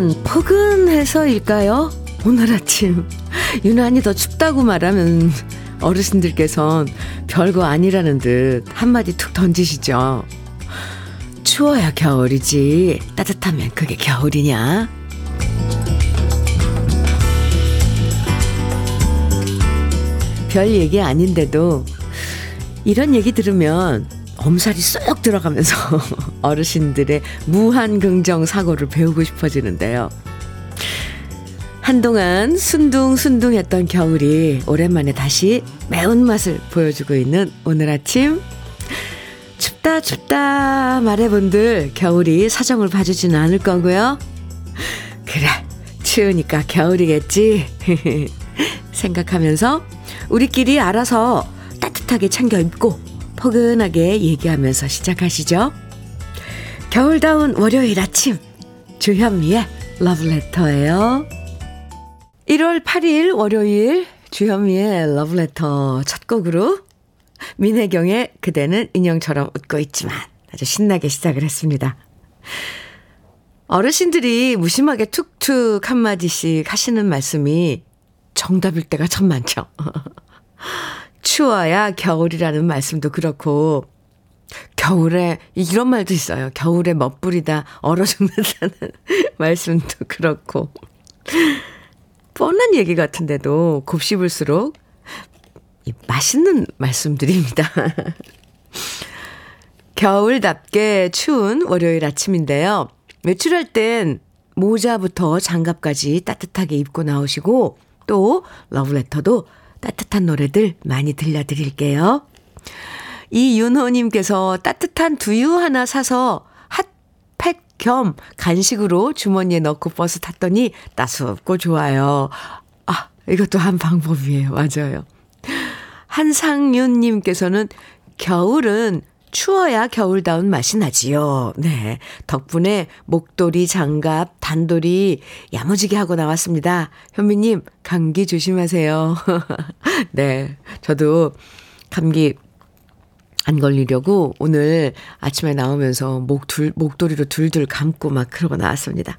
한동안 포근해서일까요? 오늘 아침 유난히 더 춥다고 말하면 어르신들께선 별거 아니라는 듯 한마디 툭 던지시죠. 추워야 겨울이지 따뜻하면 그게 겨울이냐? 별 얘기 아닌데도 이런 얘기 들으면 엄살이 쏙 들어가면서 어르신들의 무한 긍정 사고를 배우고 싶어지는데요. 한동안 순둥순둥했던 겨울이 오랜만에 다시 매운맛을 보여주고 있는 오늘 아침 춥다 춥다 말해본들 겨울이 사정을 봐주지는 않을 거고요. 그래 추우니까 겨울이겠지 생각하면서 우리끼리 알아서 따뜻하게 챙겨 입고 포근하게 얘기하면서 시작하시죠. 겨울다운 월요일 아침 주현미의 러브레터예요. 1월 8일 월요일 주현미의 러브레터 첫 곡으로 민혜경의 그대는 인형처럼 웃고 있지만 아주 신나게 시작을 했습니다. 어르신들이 무심하게 툭툭 한마디씩 하시는 말씀이 정답일 때가 참 많죠. 추워야 겨울이라는 말씀도 그렇고, 겨울에, 이런 말도 있어요. 겨울에 멋부리다 얼어 죽는다는 말씀도 그렇고. 뻔한 얘기 같은데도 곱씹을수록 맛있는 말씀드립니다. 겨울답게 추운 월요일 아침인데요. 외출할 땐 모자부터 장갑까지 따뜻하게 입고 나오시고 또 러브레터도 따뜻한 노래들 많이 들려드릴게요. 이윤호님께서 따뜻한 두유 하나 사서 핫팩 겸 간식으로 주머니에 넣고 버스 탔더니 따숩고 좋아요. 아, 이것도 한 방법이에요. 맞아요. 한상윤님께서는 겨울은 추워야 겨울다운 맛이 나지요. 네. 덕분에 목도리, 장갑, 단도리 야무지게 하고 나왔습니다. 현미님, 감기 조심하세요. 네. 저도 감기 안 걸리려고 오늘 아침에 나오면서 목 둘, 목도리로 둘둘 감고 막 그러고 나왔습니다.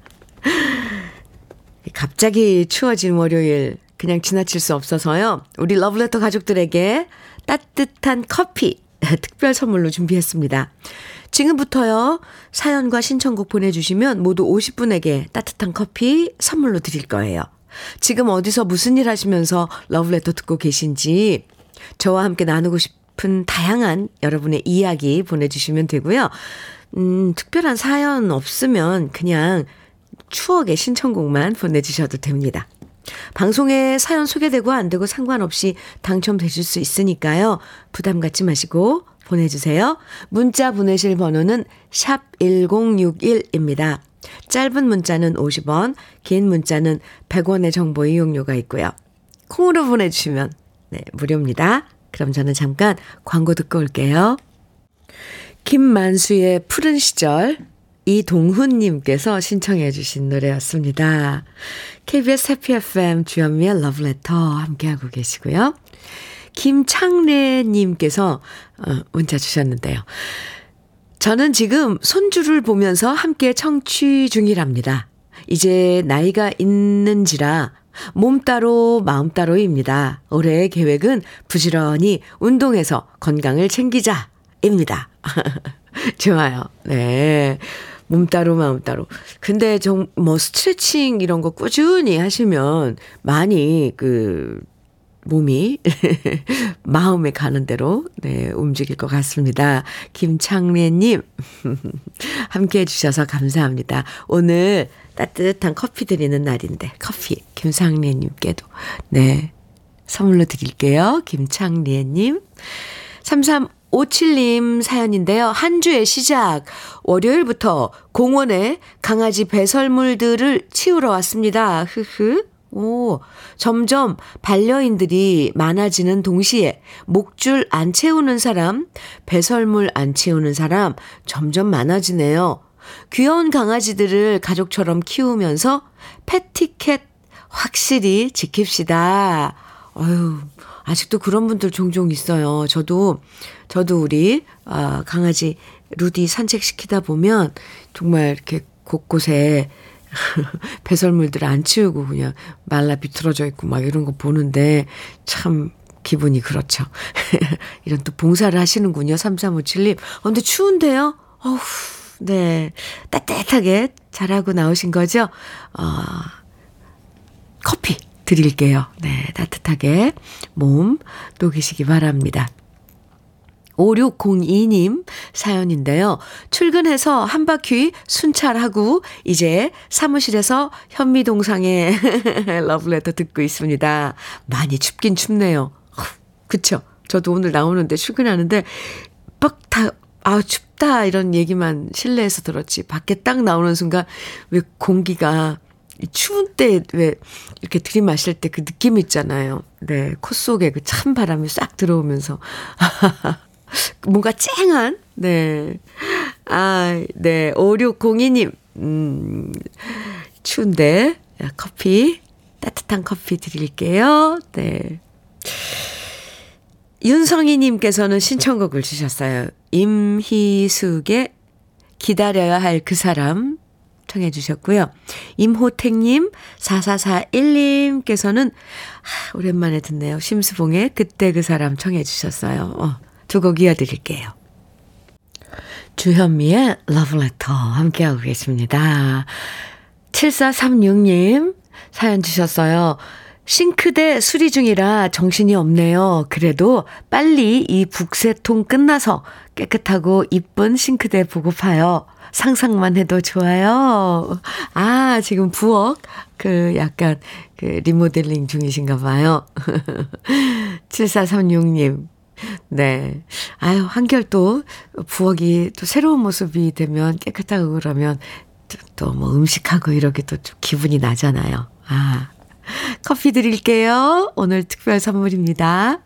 갑자기 추워진 월요일 그냥 지나칠 수 없어서요. 우리 러브레터 가족들에게 따뜻한 커피 특별 선물로 준비했습니다. 지금부터요, 사연과 신청곡 보내주시면 모두 50분에게 따뜻한 커피 선물로 드릴 거예요. 지금 어디서 무슨 일 하시면서 러브레터 듣고 계신지 저와 함께 나누고 싶은 다양한 여러분의 이야기 보내주시면 되고요. 음, 특별한 사연 없으면 그냥 추억의 신청곡만 보내주셔도 됩니다. 방송에 사연 소개되고 안 되고 상관없이 당첨되실 수 있으니까요. 부담 갖지 마시고 보내주세요. 문자 보내실 번호는 샵 1061입니다. 짧은 문자는 50원, 긴 문자는 100원의 정보 이용료가 있고요. 콩으로 보내주시면 네, 무료입니다. 그럼 저는 잠깐 광고 듣고 올게요. 김만수의 푸른 시절 이동훈님께서 신청해 주신 노래였습니다. KBS 해피 FM 주현미의 러브레터 함께하고 계시고요. 김창래님께서 어, 문자 주셨는데요. 저는 지금 손주를 보면서 함께 청취 중이랍니다. 이제 나이가 있는지라 몸 따로 마음 따로입니다. 올해의 계획은 부지런히 운동해서 건강을 챙기자입니다. 좋아요. 네. 몸 따로 마음 따로. 근데 좀 뭐 스트레칭 이런 거 꾸준히 하시면 많이 그 몸이 마음에 가는 대로 네, 움직일 것 같습니다. 김창래님 함께 해주셔서 감사합니다. 오늘 따뜻한 커피 드리는 날인데 커피 김창래님께도 네 선물로 드릴게요. 김창래님 33 57님 사연인데요. 한 주의 시작. 월요일부터 공원에 강아지 배설물들을 치우러 왔습니다. 흐흐. 오, 점점 반려인들이 많아지는 동시에 목줄 안 채우는 사람, 배설물 안 채우는 사람 점점 많아지네요. 귀여운 강아지들을 가족처럼 키우면서 패티켓 확실히 지킵시다. 어휴, 아직도 그런 분들 종종 있어요. 저도, 저도 우리, 아, 강아지 루디 산책시키다 보면 정말 이렇게 곳곳에 배설물들 안 치우고 그냥 말라 비틀어져 있고 막 이런 거 보는데 참 기분이 그렇죠. 이런 또 봉사를 하시는군요. 3357님. 어, 근데 추운데요? 어후, 네. 따뜻하게 잘하고 나오신 거죠? 어, 커피 드릴게요. 네. 따뜻하게 몸 녹이시기 바랍니다. 5602님 사연인데요. 출근해서 한 바퀴 순찰하고 이제 사무실에서 현미동상의 러브레터 듣고 있습니다. 많이 춥긴 춥네요. 그쵸? 저도 오늘 나오는데 출근하는데 막 다, 아, 춥다 이런 얘기만 실내에서 들었지. 밖에 딱 나오는 순간 왜 공기가 추운 때 왜 이렇게 들이마실 때 그 느낌 있잖아요. 네, 코 속에 그 찬 바람이 싹 들어오면서. 뭔가 쨍한, 네. 아, 네. 5602님, 음, 추운데, 커피, 따뜻한 커피 드릴게요. 네. 윤성희님께서는 신청곡을 주셨어요. 임희숙의 기다려야 할 그 사람 청해 주셨고요. 임호택님, 4441님께서는, 아, 오랜만에 듣네요. 심수봉의 그때 그 사람 청해 주셨어요. 어, 두 곡 이어드릴게요. 주현미의 러브레터 함께하고 계십니다. 7436님 사연 주셨어요. 싱크대 수리 중이라 정신이 없네요. 그래도 빨리 이 북새통 끝나서 깨끗하고 이쁜 싱크대 보고파요. 상상만 해도 좋아요. 아, 지금 부엌, 그 약간 그 리모델링 중이신가 봐요. 7436님. 네. 아유, 한결 또 부엌이 또 새로운 모습이 되면 깨끗하고 그러면 또 뭐 음식하고 이렇게 또 좀 기분이 나잖아요. 아. 커피 드릴게요. 오늘 특별 선물입니다.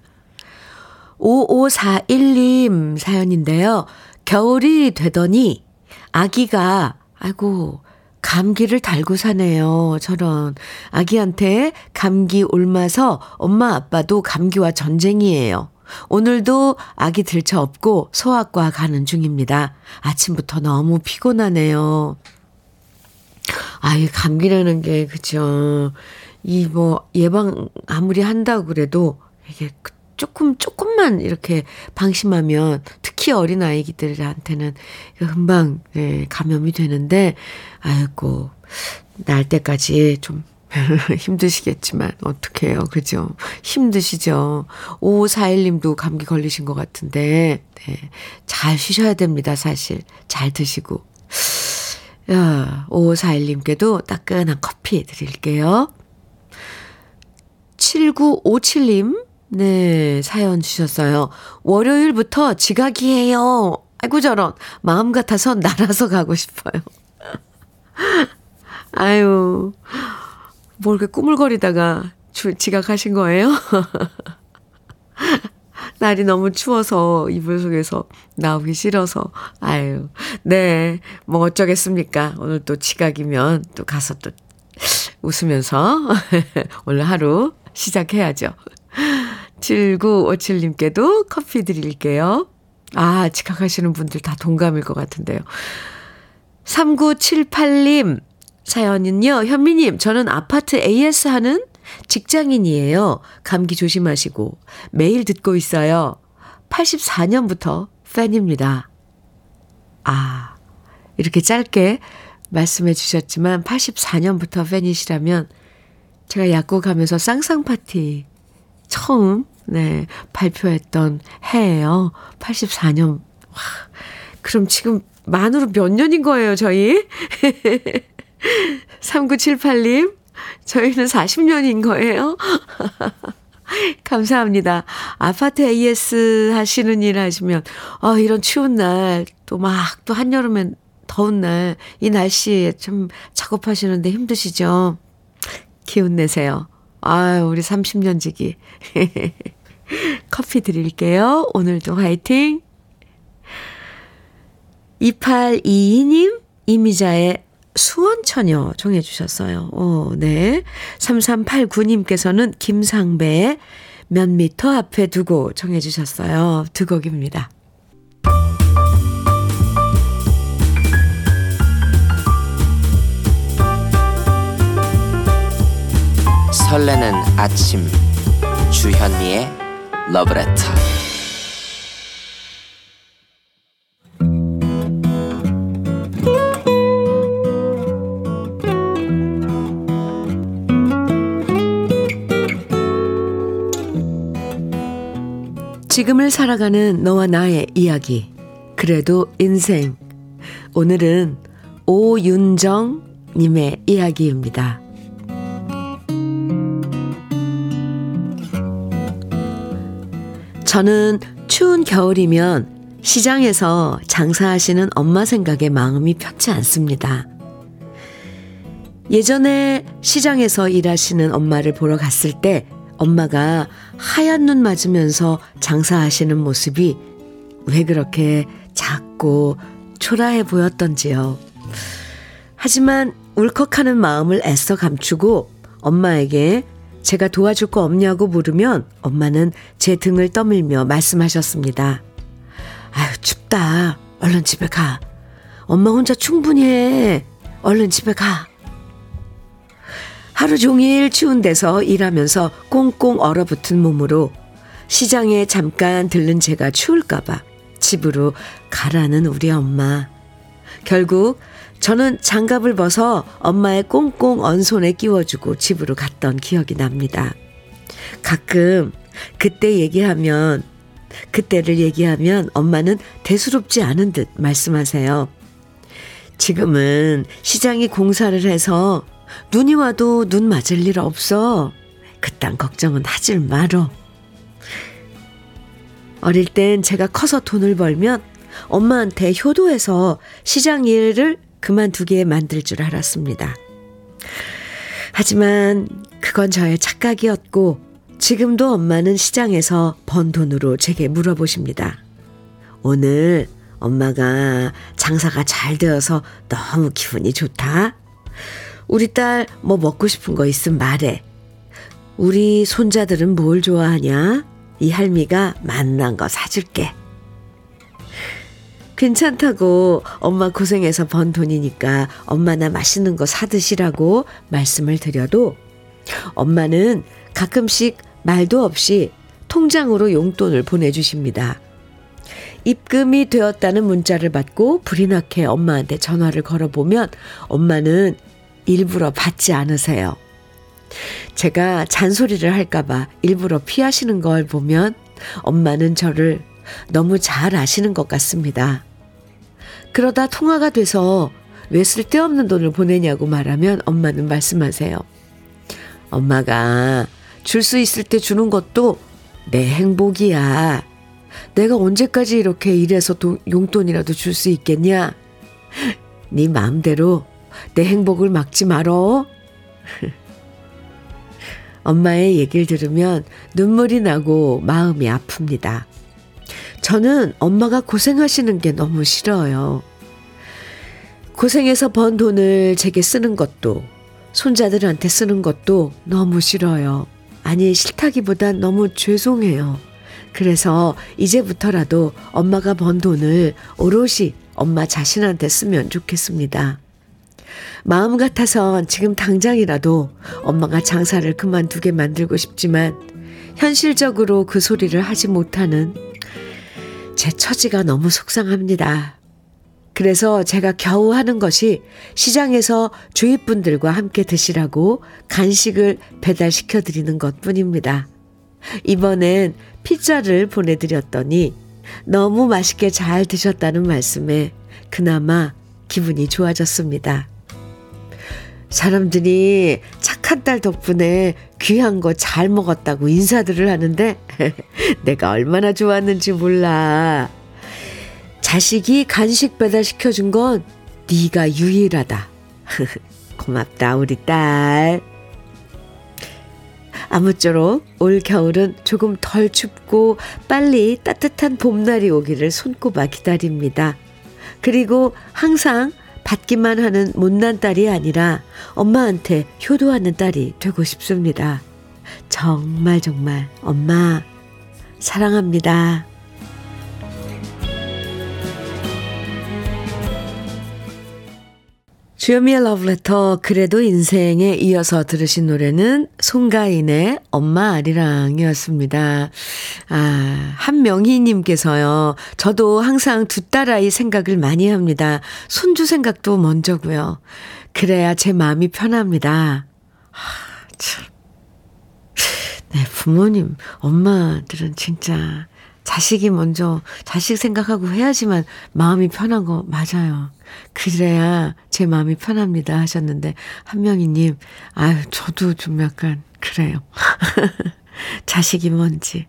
5541님 사연인데요. 겨울이 되더니 아기가, 아이고, 감기를 달고 사네요. 저런. 아기한테 감기 옮아서 엄마 아빠도 감기와 전쟁이에요. 오늘도 아기 들쳐 업고 소아과 가는 중입니다. 아침부터 너무 피곤하네요. 아이, 감기라는 게, 그죠. 이 뭐, 예방 아무리 한다고 그래도 이게 조금, 조금만 이렇게 방심하면 특히 어린 아이들한테는 금방 네, 감염이 되는데, 아이고, 날 때까지 좀 힘드시겠지만, 어떡해요. 그죠? 힘드시죠? 5541님도 감기 걸리신 것 같은데, 네. 잘 쉬셔야 됩니다, 사실. 잘 드시고. 야, 5541님께도 따끈한 커피 드릴게요. 7957님, 네, 사연 주셨어요. 월요일부터 지각이에요. 아이고, 저런. 마음 같아서 날아서 가고 싶어요. 아유, 뭘 이렇게 꾸물거리다가 주, 지각하신 거예요? 날이 너무 추워서 이불 속에서 나오기 싫어서. 아유 네. 뭐 어쩌겠습니까? 오늘 또 지각이면 또 가서 또 웃으면서 오늘 하루 시작해야죠. 7957님께도 커피 드릴게요. 아 지각하시는 분들 다 동감일 것 같은데요. 3978님 사연은요 현미님 저는 아파트 AS 하는 직장인이에요. 감기 조심하시고 매일 듣고 있어요. 84년부터 팬입니다. 아, 이렇게 짧게 말씀해 주셨지만 84년부터 팬이시라면 제가 약국하면서 쌍쌍파티 처음 네, 발표했던 해예요. 84년. 와, 그럼 지금 만으로 몇 년인 거예요, 저희? 3978님, 저희는 40년인 거예요. 감사합니다. 아파트 AS 하시는 일 하시면, 아, 이런 추운 날, 또 막, 또 한여름엔 더운 날, 이 날씨에 좀 작업하시는데 힘드시죠? 기운 내세요. 아유, 우리 30년 지기. 커피 드릴게요. 오늘도 화이팅! 2822님, 이미자의 수원처녀 정해주셨어요. 어, 네. 3389님께서는 김상배 몇 미터 앞에 두고 정해주셨어요. 두 곡입니다. 설레는 아침 주현미의 러브레터 지금을 살아가는 너와 나의 이야기 그래도 인생 오늘은 오윤정 님의 이야기입니다. 저는 추운 겨울이면 시장에서 장사하시는 엄마 생각에 마음이 편치 않습니다. 예전에 시장에서 일하시는 엄마를 보러 갔을 때 엄마가 하얀 눈 맞으면서 장사하시는 모습이 왜 그렇게 작고 초라해 보였던지요. 하지만 울컥하는 마음을 애써 감추고 엄마에게 제가 도와줄 거 없냐고 물으면 엄마는 제 등을 떠밀며 말씀하셨습니다. 아유, 춥다. 얼른 집에 가. 엄마 혼자 충분히 해. 얼른 집에 가. 하루 종일 추운 데서 일하면서 꽁꽁 얼어붙은 몸으로 시장에 잠깐 들른 제가 추울까봐 집으로 가라는 우리 엄마. 결국 저는 장갑을 벗어 엄마의 꽁꽁 언 손에 끼워주고 집으로 갔던 기억이 납니다. 가끔 그때 얘기하면 그때를 얘기하면 엄마는 대수롭지 않은 듯 말씀하세요. 지금은 시장이 공사를 해서 눈이 와도 눈 맞을 일 없어. 그딴 걱정은 하질 말어. 어릴 땐 제가 커서 돈을 벌면 엄마한테 효도해서 시장 일을 그만두게 만들 줄 알았습니다. 하지만 그건 저의 착각이었고 지금도 엄마는 시장에서 번 돈으로 제게 물어보십니다. 오늘 엄마가 장사가 잘 되어서 너무 기분이 좋다. 우리 딸 뭐 먹고 싶은 거 있으면 말해. 우리 손자들은 뭘 좋아하냐? 이 할미가 만난 거 사줄게. 괜찮다고 엄마 고생해서 번 돈이니까 엄마나 맛있는 거 사드시라고 말씀을 드려도 엄마는 가끔씩 말도 없이 통장으로 용돈을 보내주십니다. 입금이 되었다는 문자를 받고 불이 나게 엄마한테 전화를 걸어보면 엄마는 일부러 받지 않으세요. 제가 잔소리를 할까봐 일부러 피하시는 걸 보면 엄마는 저를 너무 잘 아시는 것 같습니다. 그러다 통화가 돼서 왜 쓸데없는 돈을 보내냐고 말하면 엄마는 말씀하세요. 엄마가 줄 수 있을 때 주는 것도 내 행복이야. 내가 언제까지 이렇게 일해서 도, 용돈이라도 줄 수 있겠냐? 네 마음대로 내 행복을 막지 말어. 엄마의 얘기를 들으면 눈물이 나고 마음이 아픕니다. 저는 엄마가 고생하시는 게 너무 싫어요. 고생해서 번 돈을 제게 쓰는 것도, 손자들한테 쓰는 것도 너무 싫어요. 아니, 싫다기보단 너무 죄송해요. 그래서 이제부터라도 엄마가 번 돈을 오롯이 엄마 자신한테 쓰면 좋겠습니다. 마음 같아선 지금 당장이라도 엄마가 장사를 그만두게 만들고 싶지만 현실적으로 그 소리를 하지 못하는 제 처지가 너무 속상합니다. 그래서 제가 겨우 하는 것이 시장에서 주위 분들과 함께 드시라고 간식을 배달시켜 드리는 것 뿐입니다. 이번엔 피자를 보내드렸더니 너무 맛있게 잘 드셨다는 말씀에 그나마 기분이 좋아졌습니다. 사람들이 착한 딸 덕분에 귀한 거 잘 먹었다고 인사들을 하는데 내가 얼마나 좋았는지 몰라. 자식이 간식 배달시켜 준 건 네가 유일하다. 고맙다 우리 딸. 아무쪼록 올 겨울은 조금 덜 춥고 빨리 따뜻한 봄날이 오기를 손꼽아 기다립니다. 그리고 항상 받기만 하는 못난 딸이 아니라 엄마한테 효도하는 딸이 되고 싶습니다. 정말 정말 엄마 사랑합니다. 주현미의 러브레터 그래도 인생에 이어서 들으신 노래는 송가인의 엄마 아리랑이었습니다. 아, 한명희 님께서요. 저도 항상 두 딸아이 생각을 많이 합니다. 손주 생각도 먼저고요. 그래야 제 마음이 편합니다. 하, 참. 네, 부모님, 엄마들은 진짜 자식이 먼저 자식 생각하고 해야지만 마음이 편한 거 맞아요. 그래야 제 마음이 편합니다 하셨는데 한명희님 아유 저도 좀 약간 그래요. 자식이 뭔지.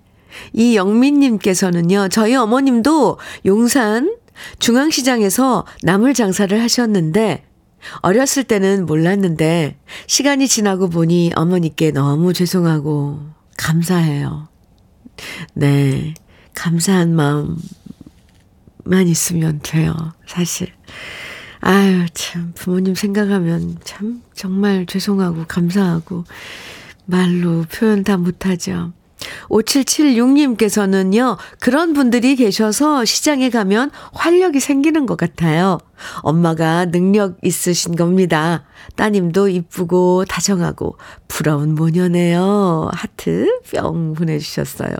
이 영민님께서는요 저희 어머님도 용산 중앙시장에서 나물 장사를 하셨는데 어렸을 때는 몰랐는데 시간이 지나고 보니 어머니께 너무 죄송하고 감사해요. 네. 감사한 마음만 있으면 돼요. 사실. 아유, 참, 부모님 생각하면 참, 정말 죄송하고 감사하고 말로 표현 다 못하죠. 5776님께서는요, 그런 분들이 계셔서 시장에 가면 활력이 생기는 것 같아요. 엄마가 능력 있으신 겁니다. 따님도 이쁘고 다정하고 부러운 모녀네요. 하트 뿅 보내주셨어요.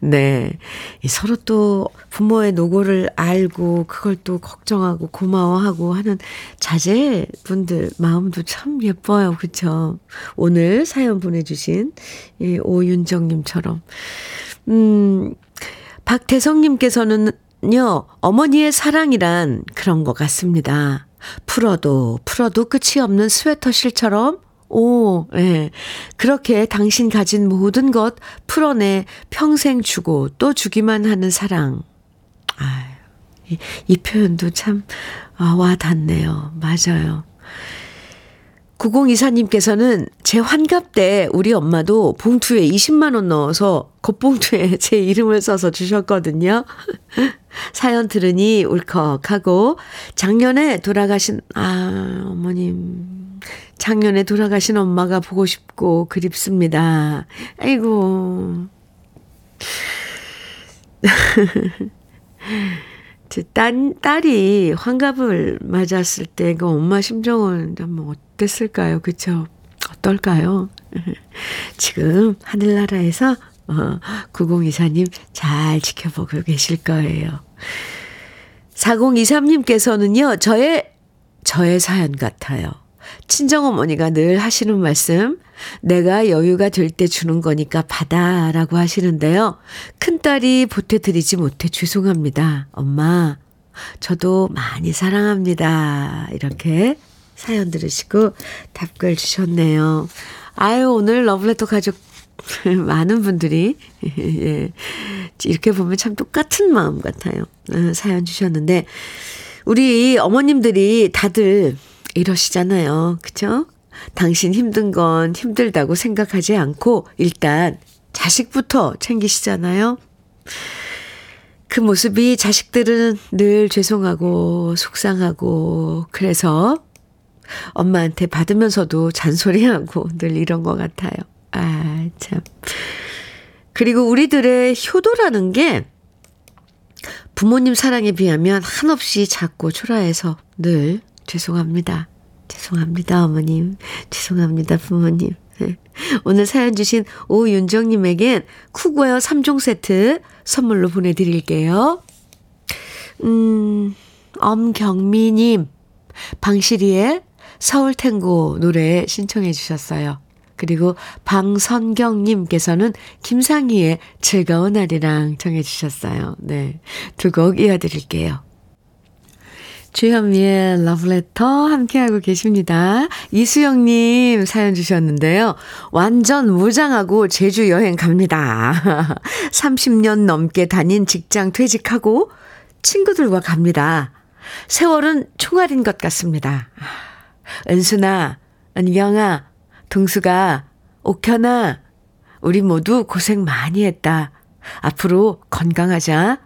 네. 서로 또 부모의 노고를 알고 그걸 또 걱정하고 고마워하고 하는 자제분들 마음도 참 예뻐요. 그쵸? 오늘 사연 보내주신 이 오윤정님처럼. 음, 박태성님께서는 요, 어머니의 사랑이란 그런 것 같습니다. 풀어도 풀어도 끝이 없는 스웨터 실처럼 오, 예. 그렇게 당신 가진 모든 것 풀어내 평생 주고 또 주기만 하는 사랑. 아유, 이, 이 표현도 참, 아, 와 닿네요. 맞아요. 9024님께서는 제 환갑 때 우리 엄마도 봉투에 20만원 넣어서 겉봉투에 제 이름을 써서 주셨거든요. 사연 들으니 울컥하고 작년에 돌아가신, 아, 어머님. 작년에 돌아가신 엄마가 보고 싶고 그립습니다. 아이고. 제 딸, 딸이 환갑을 맞았을 때 그 엄마 심정은 뭐 어땠을까요? 그쵸? 어떨까요? 지금 하늘나라에서 어, 9024님 잘 지켜보고 계실 거예요. 4023님께서는요, 저의, 저의 사연 같아요. 친정어머니가 늘 하시는 말씀, 내가 여유가 될 때 주는 거니까 받아라고 하시는데요. 큰딸이 보태드리지 못해 죄송합니다. 엄마, 저도 많이 사랑합니다. 이렇게 사연 들으시고 답글 주셨네요. 아유, 오늘 러블레터 가족 많은 분들이, 예, 이렇게 보면 참 똑같은 마음 같아요. 어, 사연 주셨는데, 우리 어머님들이 다들 이러시잖아요. 그쵸? 당신 힘든 건 힘들다고 생각하지 않고, 일단 자식부터 챙기시잖아요. 그 모습이 자식들은 늘 죄송하고 속상하고 그래서 엄마한테 받으면서도 잔소리하고 늘 이런 것 같아요. 아, 참. 그리고 우리들의 효도라는 게 부모님 사랑에 비하면 한없이 작고 초라해서 늘 죄송합니다. 죄송합니다, 어머님. 죄송합니다, 부모님. 네. 오늘 사연 주신 오윤정님에겐 쿠고어 3종 세트 선물로 보내드릴게요. 음, 엄경미님, 방시리의 서울탱고 노래 신청해 주셨어요. 그리고 방선경님께서는 김상희의 즐거운 날이랑 정해 주셨어요. 네. 두 곡 이어드릴게요. 주현미의 러브레터 함께하고 계십니다. 이수영님 사연 주셨는데요. 완전 무장하고 제주 여행 갑니다. 30년 넘게 다닌 직장 퇴직하고 친구들과 갑니다. 세월은 총알인 것 같습니다. 은수나, 은경아, 동수가, 옥현아, 우리 모두 고생 많이 했다. 앞으로 건강하자.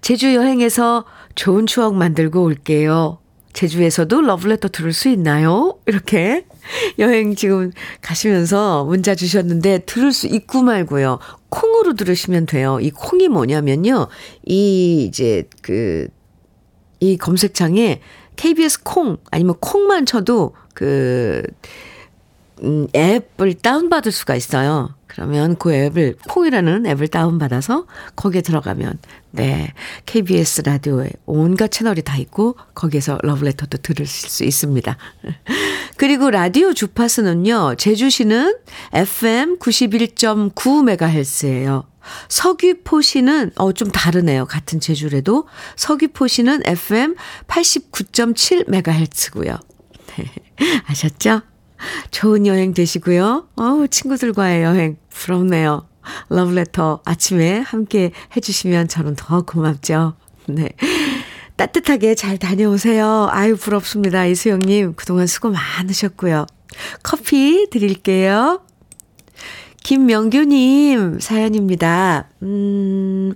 제주 여행에서 좋은 추억 만들고 올게요. 제주에서도 러브레터 들을 수 있나요? 이렇게 여행 지금 가시면서 문자 주셨는데 들을 수 있고 말고요. 콩으로 들으시면 돼요. 이 콩이 뭐냐면요. 이 이제 그 이 검색창에 KBS 콩 아니면 콩만 쳐도 그 음, 앱을 다운받을 수가 있어요. 그러면 그 앱을 콩이라는 앱을 다운받아서 거기에 들어가면 네 KBS 라디오에 온갖 채널이 다 있고 거기에서 러브레터도 들으실 수 있습니다. 그리고 라디오 주파수는요 제주시는 FM 91.9MHz예요. 서귀포시는 어 좀 다르네요. 같은 제주래도 서귀포시는 FM 89.7MHz고요. 네. 아셨죠? 좋은 여행 되시고요. 어우, 친구들과의 여행 부럽네요. 러브레터 아침에 함께 해주시면 저는 더 고맙죠. 네. 따뜻하게 잘 다녀오세요. 아유, 부럽습니다. 이수영님, 그동안 수고 많으셨고요. 커피 드릴게요. 김명규님 사연입니다. 음,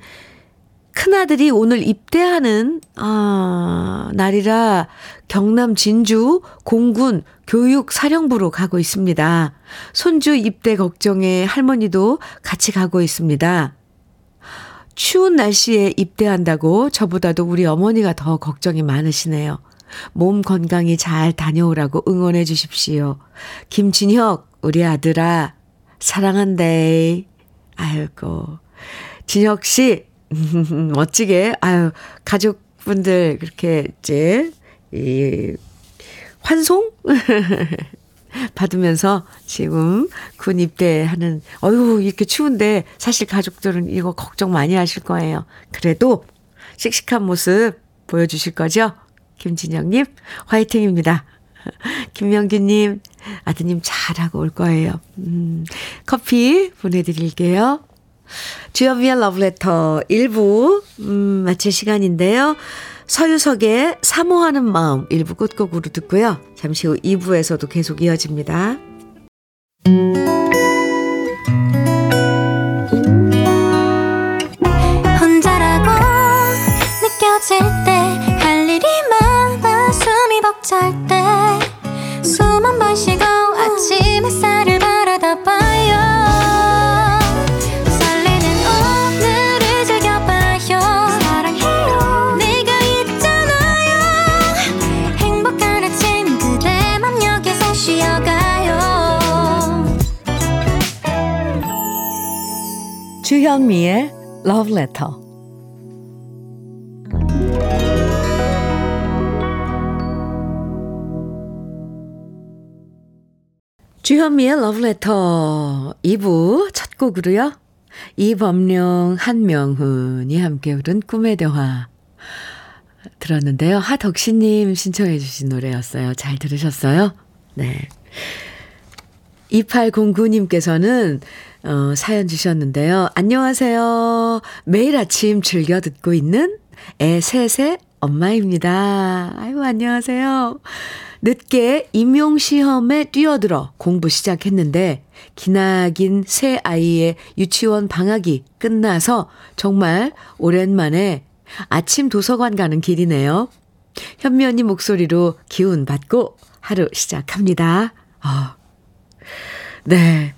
큰아들이 오늘 입대하는, 아, 날이라 경남 진주 공군 교육사령부로 가고 있습니다. 손주 입대 걱정에 할머니도 같이 가고 있습니다. 추운 날씨에 입대한다고 저보다도 우리 어머니가 더 걱정이 많으시네요. 몸 건강히 잘 다녀오라고 응원해 주십시오. 김진혁, 우리 아들아, 사랑한대. 아이고. 진혁 씨, 멋지게, 아유, 가족분들 그렇게 이제, 이, 환송? 받으면서 지금 군 입대하는, 어유 이렇게 추운데 사실 가족들은 이거 걱정 많이 하실 거예요. 그래도 씩씩한 모습 보여주실 거죠? 김진영님, 화이팅입니다. 김명규님, 아드님 잘하고 올 거예요. 음, 커피 보내드릴게요. 주연미의 러브레터 1부, 음, 마칠 시간인데요. 서유석의 사모하는 마음 일부 끝곡으로 듣고요. 잠시 후 2부에서도 계속 이어집니다. 혼자라고 느껴질 때 할 일이 많아 숨이 벅찰 때숨한번 쉬고 아침 햇살을 주현미의 Love Letter. 주현미의 Love Letter 2부 첫 곡으로요. 이범룡, 한명훈이 함께 부른 꿈의 대화 들었는데요. 하덕시님 신청해 주신 노래였어요. 잘 들으셨어요? 네. 2809님께서는 어, 사연 주셨는데요. 안녕하세요. 매일 아침 즐겨 듣고 있는 애 셋의 엄마입니다. 아유, 안녕하세요. 늦게 임용시험에 뛰어들어 공부 시작했는데, 기나긴 새 아이의 유치원 방학이 끝나서 정말 오랜만에 아침 도서관 가는 길이네요. 현미 언니 목소리로 기운 받고 하루 시작합니다. 아, 네.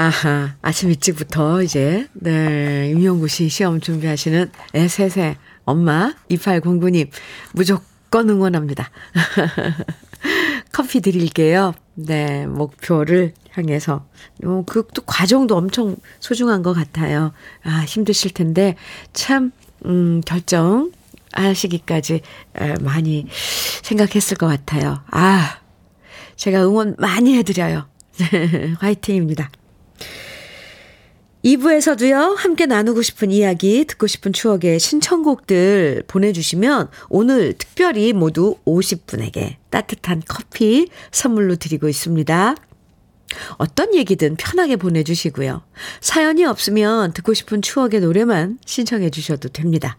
아하, 아침 일찍부터 이제, 네, 임용구 씨 시험 준비하시는 애셋의 엄마, 2809님, 무조건 응원합니다. 커피 드릴게요. 네, 목표를 향해서. 어, 그, 또 과정도 엄청 소중한 것 같아요. 아, 힘드실 텐데, 참, 음, 결정 하시기까지 에, 많이 생각했을 것 같아요. 아, 제가 응원 많이 해드려요. 화이팅입니다. 2부에서도요, 함께 나누고 싶은 이야기, 듣고 싶은 추억의 신청곡들 보내주시면 오늘 특별히 모두 50분에게 따뜻한 커피 선물로 드리고 있습니다. 어떤 얘기든 편하게 보내주시고요. 사연이 없으면 듣고 싶은 추억의 노래만 신청해 주셔도 됩니다.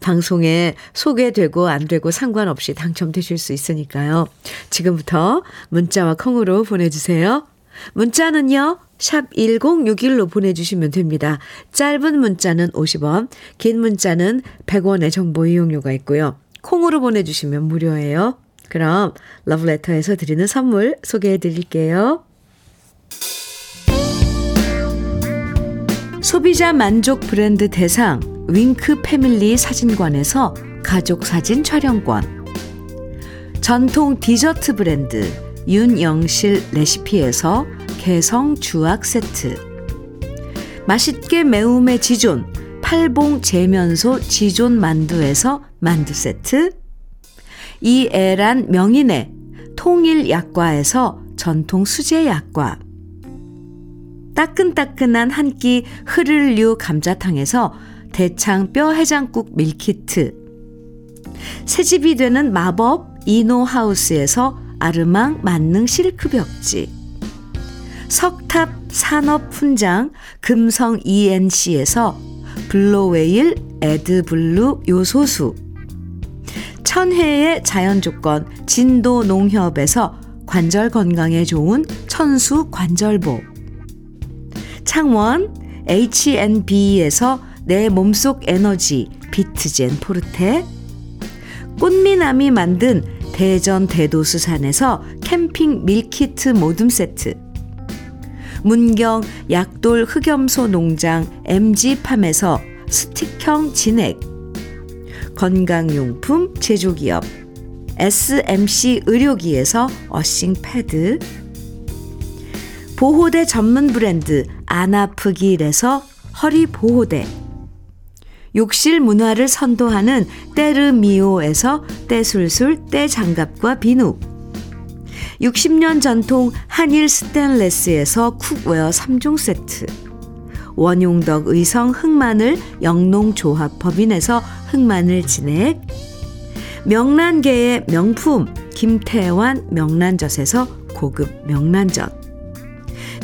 방송에 소개되고 안 되고 상관없이 당첨되실 수 있으니까요. 지금부터 문자와 콩으로 보내주세요. 문자는요, 샵 1061로 보내주시면 됩니다. 짧은 문자는 50원, 긴 문자는 100원의 정보 이용료가 있고요. 콩으로 보내주시면 무료예요. 그럼 러브레터에서 드리는 선물 소개해 드릴게요. 소비자 만족 브랜드 대상 윙크 패밀리 사진관에서 가족 사진 촬영권 전통 디저트 브랜드 윤영실 레시피에서 개성 주악 세트. 맛있게 매움의 지존 팔봉 재면소 지존 만두에서 만두 세트. 이애란 명인의 통일 약과에서 전통 수제 약과. 따끈따끈한 한 끼 흐를류 감자탕에서 대창 뼈 해장국 밀키트. 새집이 되는 마법 이노하우스에서 아르망 만능 실크 벽지 석탑 산업 훈장 금성 ENC에서 블로웨일 에드블루 요소수. 천혜의 자연조건 진도 농협에서 관절 건강에 좋은 천수 관절보. 창원 H&B에서 내 몸속 에너지 비트젠 포르테. 꽃미남이 만든 대전 대도수산에서 캠핑 밀키트 모듬 세트 문경 약돌 흑염소 농장 MG팜에서 스틱형 진액. 건강용품 제조기업 SMC 의료기에서 earthing 패드. 보호대 전문 브랜드 안아프길에서 허리 보호대. 욕실 문화를 선도하는 때르미오에서 때술술 때장갑과 비누 60년 전통 한일 스텐레스에서 cookware 3종 세트 원용덕 의성 흑마늘 영농조합 법인에서 흑마늘 진액 명란계의 명품 김태환 명란젓에서 고급 명란젓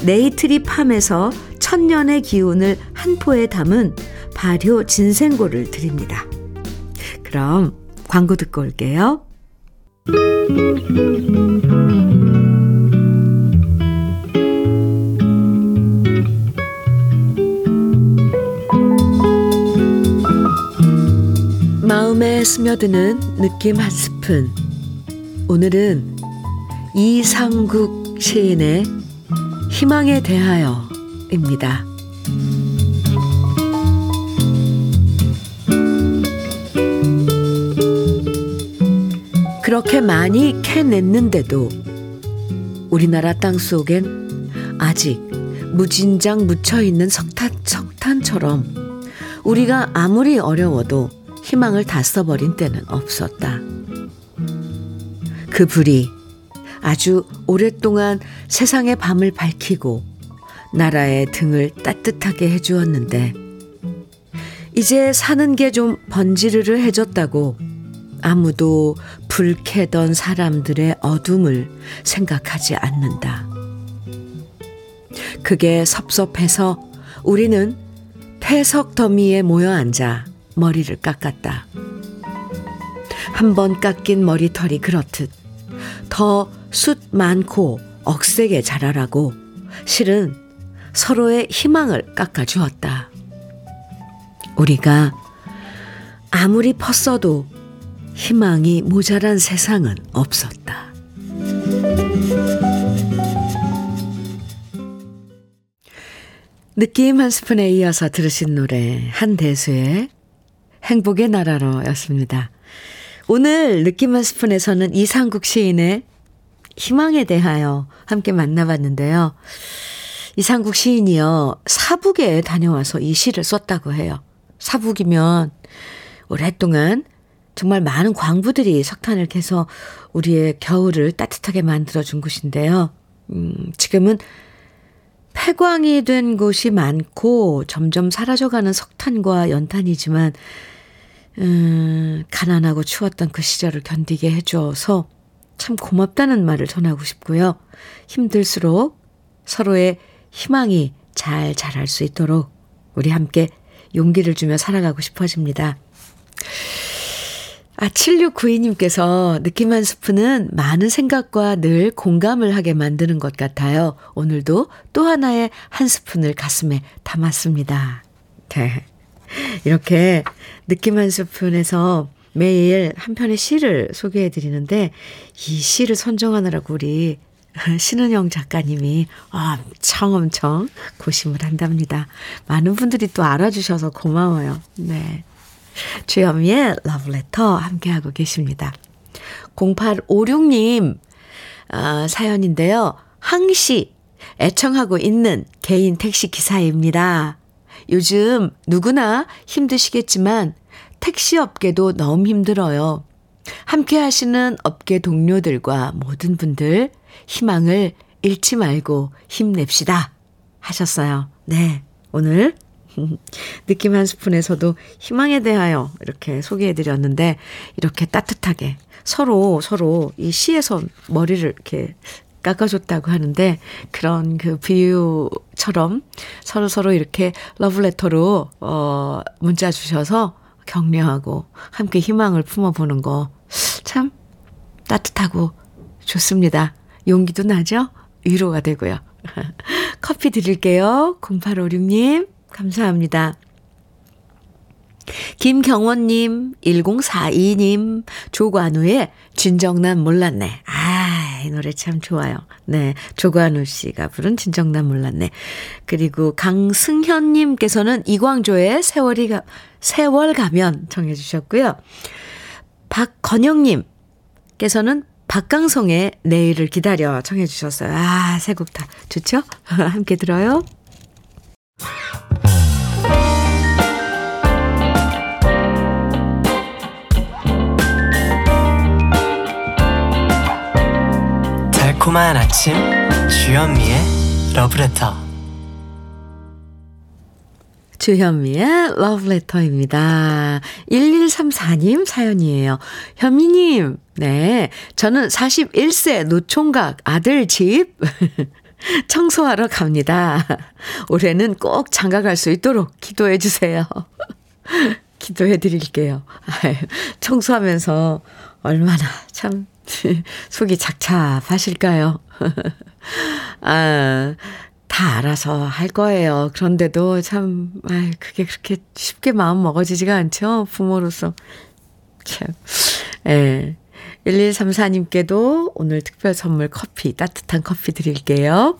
네이트리 팜에서 천년의 기운을 한 포에 담은 발효 진생고를 드립니다. 그럼 광고 듣고 올게요. 마음에 스며드는 느낌 한 스푼. 오늘은 이상국 시인의 희망에 대하여입니다. 그렇게 많이 캐냈는데도 우리나라 땅 속엔 아직 무진장 묻혀 있는 석탄, 석탄처럼 우리가 아무리 어려워도 희망을 다 써버린 때는 없었다. 그 불이 아주 오랫동안 세상의 밤을 밝히고 나라의 등을 따뜻하게 해주었는데 이제 사는 게 좀 번지르르 해졌다고 아무도 불 캐던 사람들의 어둠을 생각하지 않는다. 그게 섭섭해서 우리는 폐석 더미에 모여 앉아 머리를 깎았다. 한 번 깎인 머리털이 그렇듯 더 숱 많고 억세게 자라라고 실은 서로의 희망을 깎아주었다. 우리가 아무리 펐어도 희망이 모자란 세상은 없었다. 느낌 한 스푼에 이어서 들으신 노래 한 대수의 행복의 나라로 였습니다. 오늘 느낌 한 스푼에서는 이상국 시인의 희망에 대하여 함께 만나봤는데요. 이상국 시인이요, 사북에 다녀와서 이 시를 썼다고 해요. 사북이면 오랫동안 정말 많은 광부들이 석탄을 캐서 우리의 겨울을 따뜻하게 만들어준 곳인데요. 음, 지금은 폐광이 된 곳이 많고 점점 사라져가는 석탄과 연탄이지만, 음, 가난하고 추웠던 그 시절을 견디게 해줘서 참 고맙다는 말을 전하고 싶고요. 힘들수록 서로의 희망이 잘 자랄 수 있도록 우리 함께 용기를 주며 살아가고 싶어집니다. 아, 7692님께서 느낌 한 스푼은 많은 생각과 늘 공감을 하게 만드는 것 같아요. 오늘도 또 하나의 한 스푼을 가슴에 담았습니다. 네. 이렇게 느낌 한 스푼에서 매일 한 편의 시를 소개해 드리는데 이 시를 선정하느라고 우리 신은영 작가님이 엄청 엄청 고심을 한답니다. 많은 분들이 또 알아주셔서 고마워요. 네. 주현미의 러브레터 함께하고 계십니다. 0856님, 아, 사연인데요. 항시 애청하고 있는 개인 택시 기사입니다. 요즘 누구나 힘드시겠지만 택시 업계도 너무 힘들어요. 함께 하시는 업계 동료들과 모든 분들 희망을 잃지 말고 힘냅시다. 하셨어요. 네. 오늘 느낌 한 스푼에서도 희망에 대하여 이렇게 소개해 드렸는데 이렇게 따뜻하게 서로 서로 이 시에서 머리를 이렇게 깎아줬다고 하는데 그런 그 비유처럼 서로 서로 이렇게 러브레터로 어 문자 주셔서 격려하고 함께 희망을 품어보는 거 참 따뜻하고 좋습니다. 용기도 나죠? 위로가 되고요. 커피 드릴게요. 0856님, 감사합니다. 김경원님, 1042님, 조관우의 진정난 몰랐네. 아, 이 노래 참 좋아요. 네. 조관우 씨가 부른 진정난 몰랐네. 그리고 강승현님께서는 이광조의 세월이 가, 세월 가면 정해주셨고요. 박건영님께서는 박강성의 내일을 기다려 청해주셨어요. 아, 세 곡 다 좋죠? 함께 들어요. 달콤한 아침 주현미의 러브레터 주현미의 러브레터입니다. 1134님 사연이에요. 현미님, 네. 저는 41세 노총각 아들 집 청소하러 갑니다. 올해는 꼭 장가 갈 수 있도록 기도해 주세요. 기도해 드릴게요. 청소하면서 얼마나 참 속이 착잡하실까요? 아, 다 알아서 할 거예요. 그런데도 참, 아 그게 그렇게 쉽게 마음 먹어지지가 않죠. 부모로서. 참. 예. 1134님께도 오늘 특별 선물 커피, 따뜻한 커피 드릴게요.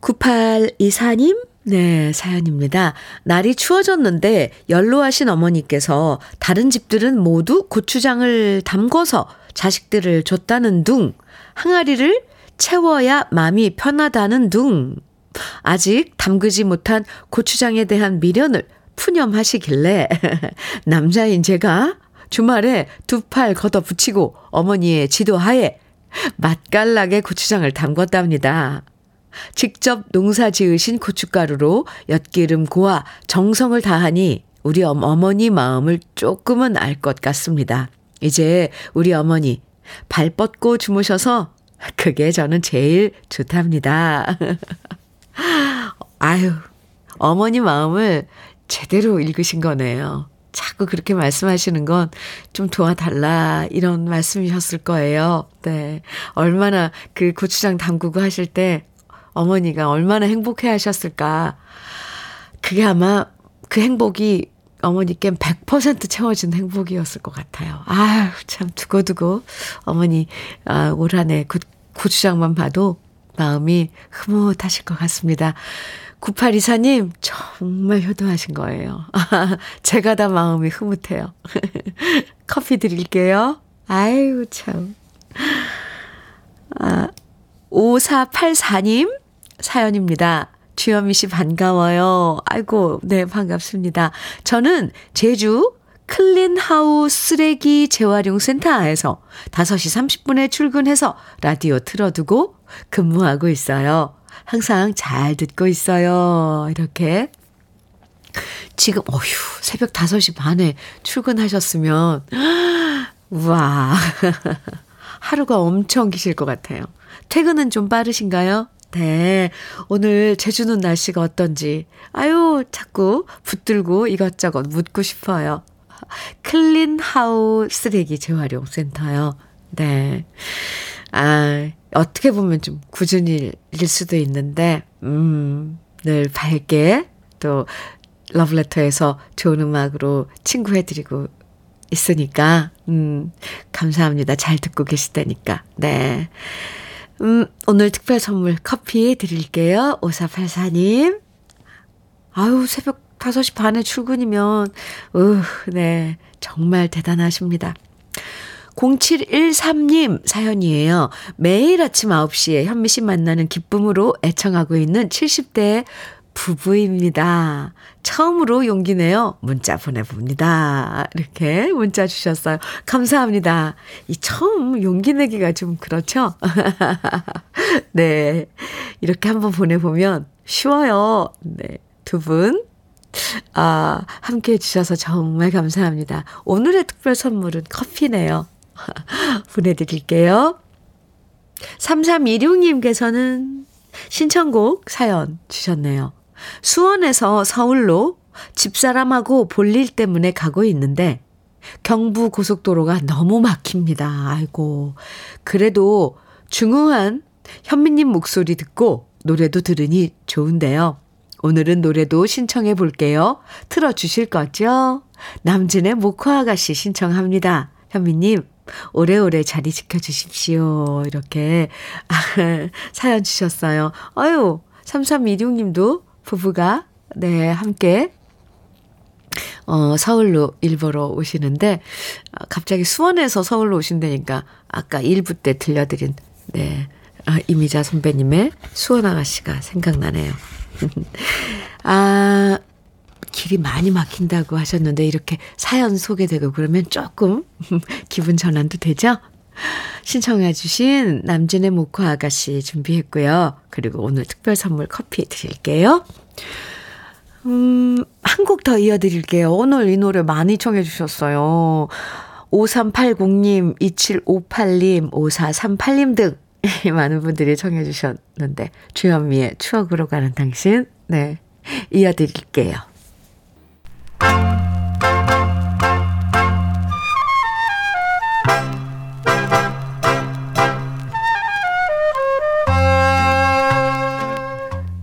9824님, 네, 사연입니다. 날이 추워졌는데 연로하신 어머니께서 다른 집들은 모두 고추장을 담궈서 자식들을 줬다는 둥, 항아리를 채워야 마음이 편하다는 둥, 아직 담그지 못한 고추장에 대한 미련을 푸념하시길래 남자인 제가 주말에 두 팔 걷어 붙이고 어머니의 지도하에 맛깔나게 고추장을 담궜답니다. 직접 농사 지으신 고춧가루로 엿기름 고아 정성을 다하니 우리 어머니 마음을 조금은 알 것 같습니다. 이제 우리 어머니 발 뻗고 주무셔서 그게 저는 제일 좋답니다. 아유, 어머니 마음을 제대로 읽으신 거네요. 자꾸 그렇게 말씀하시는 건 좀 도와달라 이런 말씀이셨을 거예요. 네. 얼마나 그 고추장 담그고 하실 때 어머니가 얼마나 행복해 하셨을까. 그게 아마 그 행복이 어머니께 100% 채워진 행복이었을 것 같아요. 아유, 참, 두고두고 어머니, 아, 올 한 해 고추장만 봐도 마음이 흐뭇하실 것 같습니다. 9824님, 정말 효도하신 거예요. 제가 다 마음이 흐뭇해요. 커피 드릴게요. 아유, 참. 아, 5484님 사연입니다. 주현미 씨 반가워요. 아이고, 네, 반갑습니다. 저는 제주 클린하우 쓰레기 재활용 센터에서 5시 30분에 출근해서 라디오 틀어두고 근무하고 있어요. 항상 잘 듣고 있어요. 이렇게. 지금, 어휴, 새벽 5시 반에 출근하셨으면, 우와. 하루가 엄청 기실 것 같아요. 퇴근은 좀 빠르신가요? 네. 오늘 제주는 날씨가 어떤지, 아유, 자꾸 붙들고 이것저것 묻고 싶어요. 클린 하우 쓰레기 재활용 센터요. 네. 아, 어떻게 보면 좀 굳은 일일 수도 있는데, 음, 늘 밝게 또 러브레터에서 좋은 음악으로 친구해드리고 있으니까, 음, 감사합니다. 잘 듣고 계시다니까. 네. 음, 오늘 특별 선물 커피 드릴게요. 5484님. 아유, 새벽 5시 반에 출근이면, 으, 네. 정말 대단하십니다. 0713님 사연이에요. 매일 아침 9시에 현미 씨 만나는 기쁨으로 애청하고 있는 70대 부부입니다. 처음으로 용기 내요. 문자 보내봅니다. 이렇게 문자 주셨어요. 감사합니다. 이 처음 용기 내기가 좀 그렇죠? 네. 이렇게 한번 보내보면 쉬워요. 네. 두 분. 아, 함께 해주셔서 정말 감사합니다. 오늘의 특별 선물은 커피네요. 보내드릴게요. 3316님께서는 신청곡 사연 주셨네요. 수원에서 서울로 집사람하고 볼일 때문에 가고 있는데 경부 고속도로가 너무 막힙니다. 아이고. 그래도 중후한 현미님 목소리 듣고 노래도 들으니 좋은데요. 오늘은 노래도 신청해 볼게요. 틀어주실 거죠? 남진의 모코 아가씨 신청합니다. 현미님, 오래오래 자리 지켜주십시오. 이렇게 사연 주셨어요. 아유, 3326님도 부부가, 네, 함께, 어, 서울로 일보러 오시는데, 아, 갑자기 수원에서 서울로 오신다니까, 아까 1부 때 들려드린, 네, 아, 이미자 선배님의 수원 아가씨가 생각나네요. 아, 길이 많이 막힌다고 하셨는데, 이렇게 사연 소개되고 그러면 조금 기분 전환도 되죠? 신청해 주신 남진의 모코 아가씨 준비했고요. 그리고 오늘 특별 선물 커피 드릴게요. 음, 한 곡 더 이어드릴게요. 오늘 이 노래 많이 청해 주셨어요. 5380님, 2758님, 5438님 등 많은 분들이 청해 주셨는데, 주현미의 추억으로 가는 당신, 네, 이어드릴게요.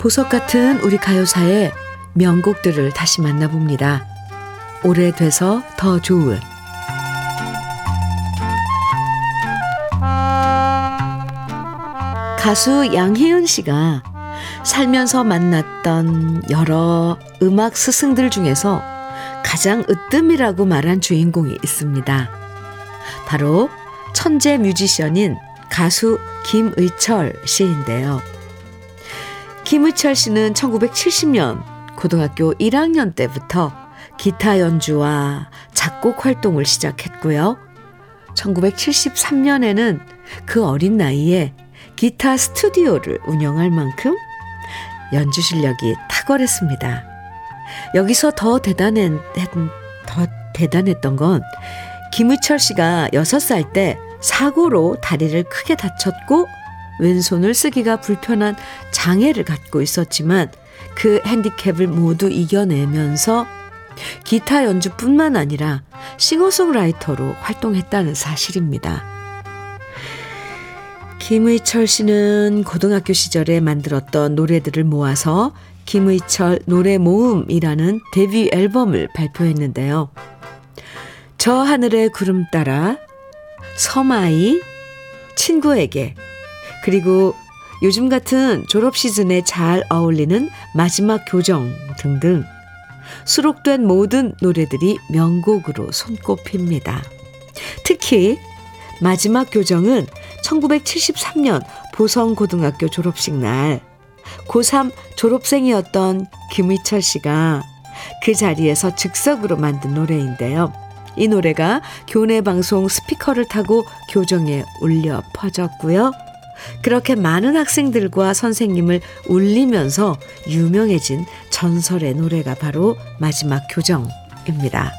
보석 같은 우리 가요사의 명곡들을 다시 만나봅니다. 오래돼서 더 좋은 가수 양혜은 씨가 살면서 만났던 여러 음악 스승들 중에서 가장 으뜸이라고 말한 주인공이 있습니다. 바로 천재 뮤지션인 가수 김의철 씨인데요. 김의철 씨는 1970년 고등학교 1학년 때부터 기타 연주와 작곡 활동을 시작했고요. 1973년에는 그 어린 나이에 기타 스튜디오를 운영할 만큼 연주 실력이 탁월했습니다. 여기서 더 대단한, 더 대단했던 건 김의철 씨가 6살 때 사고로 다리를 크게 다쳤고 왼손을 쓰기가 불편한 장애를 갖고 있었지만 그 핸디캡을 모두 이겨내면서 기타 연주뿐만 아니라 싱어송라이터로 활동했다는 사실입니다. 김의철 씨는 고등학교 시절에 만들었던 노래들을 모아서 김의철 노래 모음이라는 데뷔 앨범을 발표했는데요. 저 하늘의 구름 따라 서마이 친구에게 그리고 요즘 같은 졸업 시즌에 잘 어울리는 마지막 교정 등등 수록된 모든 노래들이 명곡으로 손꼽힙니다. 특히 마지막 교정은 1973년 보성고등학교 졸업식 날 고3 졸업생이었던 김희철 씨가 그 자리에서 즉석으로 만든 노래인데요. 이 노래가 교내 방송 스피커를 타고 교정에 울려 퍼졌고요. 그렇게 많은 학생들과 선생님을 울리면서 유명해진 전설의 노래가 바로 마지막 교정입니다.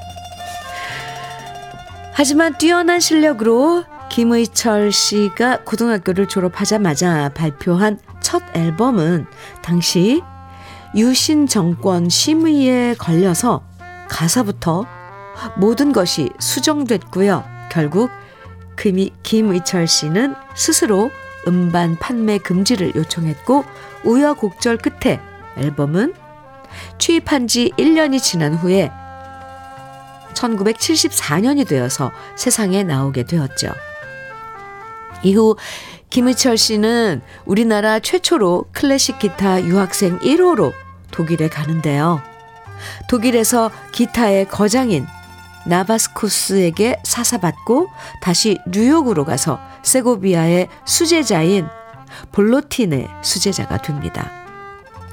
하지만 뛰어난 실력으로 김의철 씨가 고등학교를 졸업하자마자 발표한 첫 앨범은 당시 유신 정권 심의에 걸려서 가사부터 모든 것이 수정됐고요. 결국 김, 김의철 씨는 스스로 음반 판매 금지를 요청했고 우여곡절 끝에 앨범은 취입한 지 1년이 지난 후에 1974년이 되어서 세상에 나오게 되었죠. 이후 김의철 씨는 우리나라 최초로 클래식 기타 유학생 1호로 독일에 가는데요. 독일에서 기타의 거장인 나바스코스에게 사사받고 다시 뉴욕으로 가서 세고비아의 수제자인 볼로틴의 수제자가 됩니다.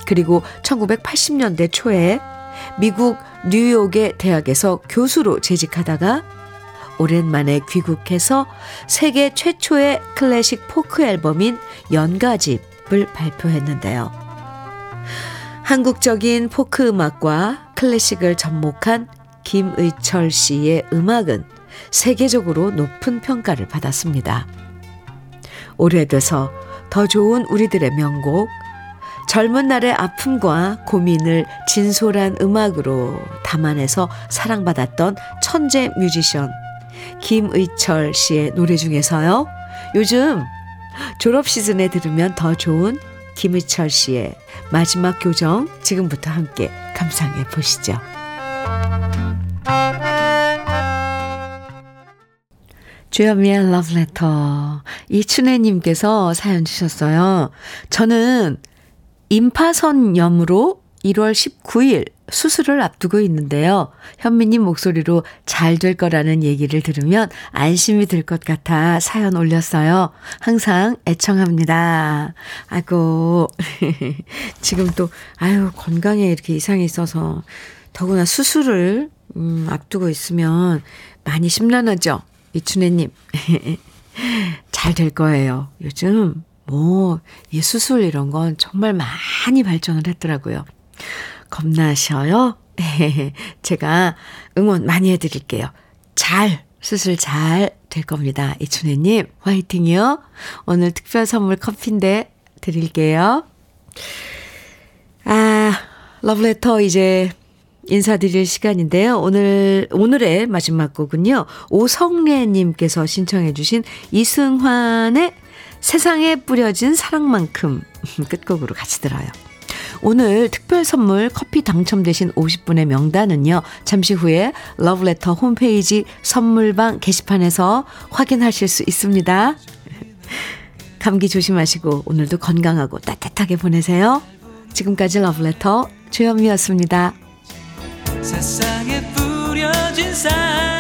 그리고 1980년대 초에 미국 뉴욕의 대학에서 교수로 재직하다가 오랜만에 귀국해서 세계 최초의 클래식 포크 앨범인 연가집을 발표했는데요. 한국적인 포크 음악과 클래식을 접목한 김의철 씨의 음악은 세계적으로 높은 평가를 받았습니다. 오래돼서 더 좋은 우리들의 명곡, 젊은 날의 아픔과 고민을 진솔한 음악으로 담아내서 사랑받았던 천재 뮤지션 김의철 씨의 노래 중에서요. 요즘 졸업 시즌에 들으면 더 좋은 김의철 씨의 마지막 교정 지금부터 함께 감상해 보시죠. 주현미의 러브레터 이춘혜님께서 사연 주셨어요. 저는 임파선염으로 1월 19일 수술을 앞두고 있는데요. 현미님 목소리로 잘 될 거라는 얘기를 들으면 안심이 될 것 같아 사연 올렸어요. 항상 애청합니다. 아이고, 지금 또, 아유, 건강에 이렇게 이상이 있어서 더구나 수술을, 음, 앞두고 있으면 많이 심란하죠? 이춘혜님. 잘 될 거예요. 요즘 뭐, 이 수술 이런 건 정말 많이 발전을 했더라고요. 겁나셔요? 제가 응원 많이 해드릴게요. 잘, 수술 잘 될 겁니다. 이춘혜님, 화이팅이요. 오늘 특별 선물 커피인데 드릴게요. 아, 러브레터 이제 인사드릴 시간인데요. 오늘, 오늘의 마지막 곡은요. 오성래님께서 신청해주신 이승환의 세상에 뿌려진 사랑만큼 끝곡으로 같이 들어요. 오늘 특별 선물 커피 당첨되신 50분의 명단은요. 잠시 후에 러브레터 홈페이지 선물방 게시판에서 확인하실 수 있습니다. 감기 조심하시고 오늘도 건강하고 따뜻하게 보내세요. 지금까지 러브레터 사랑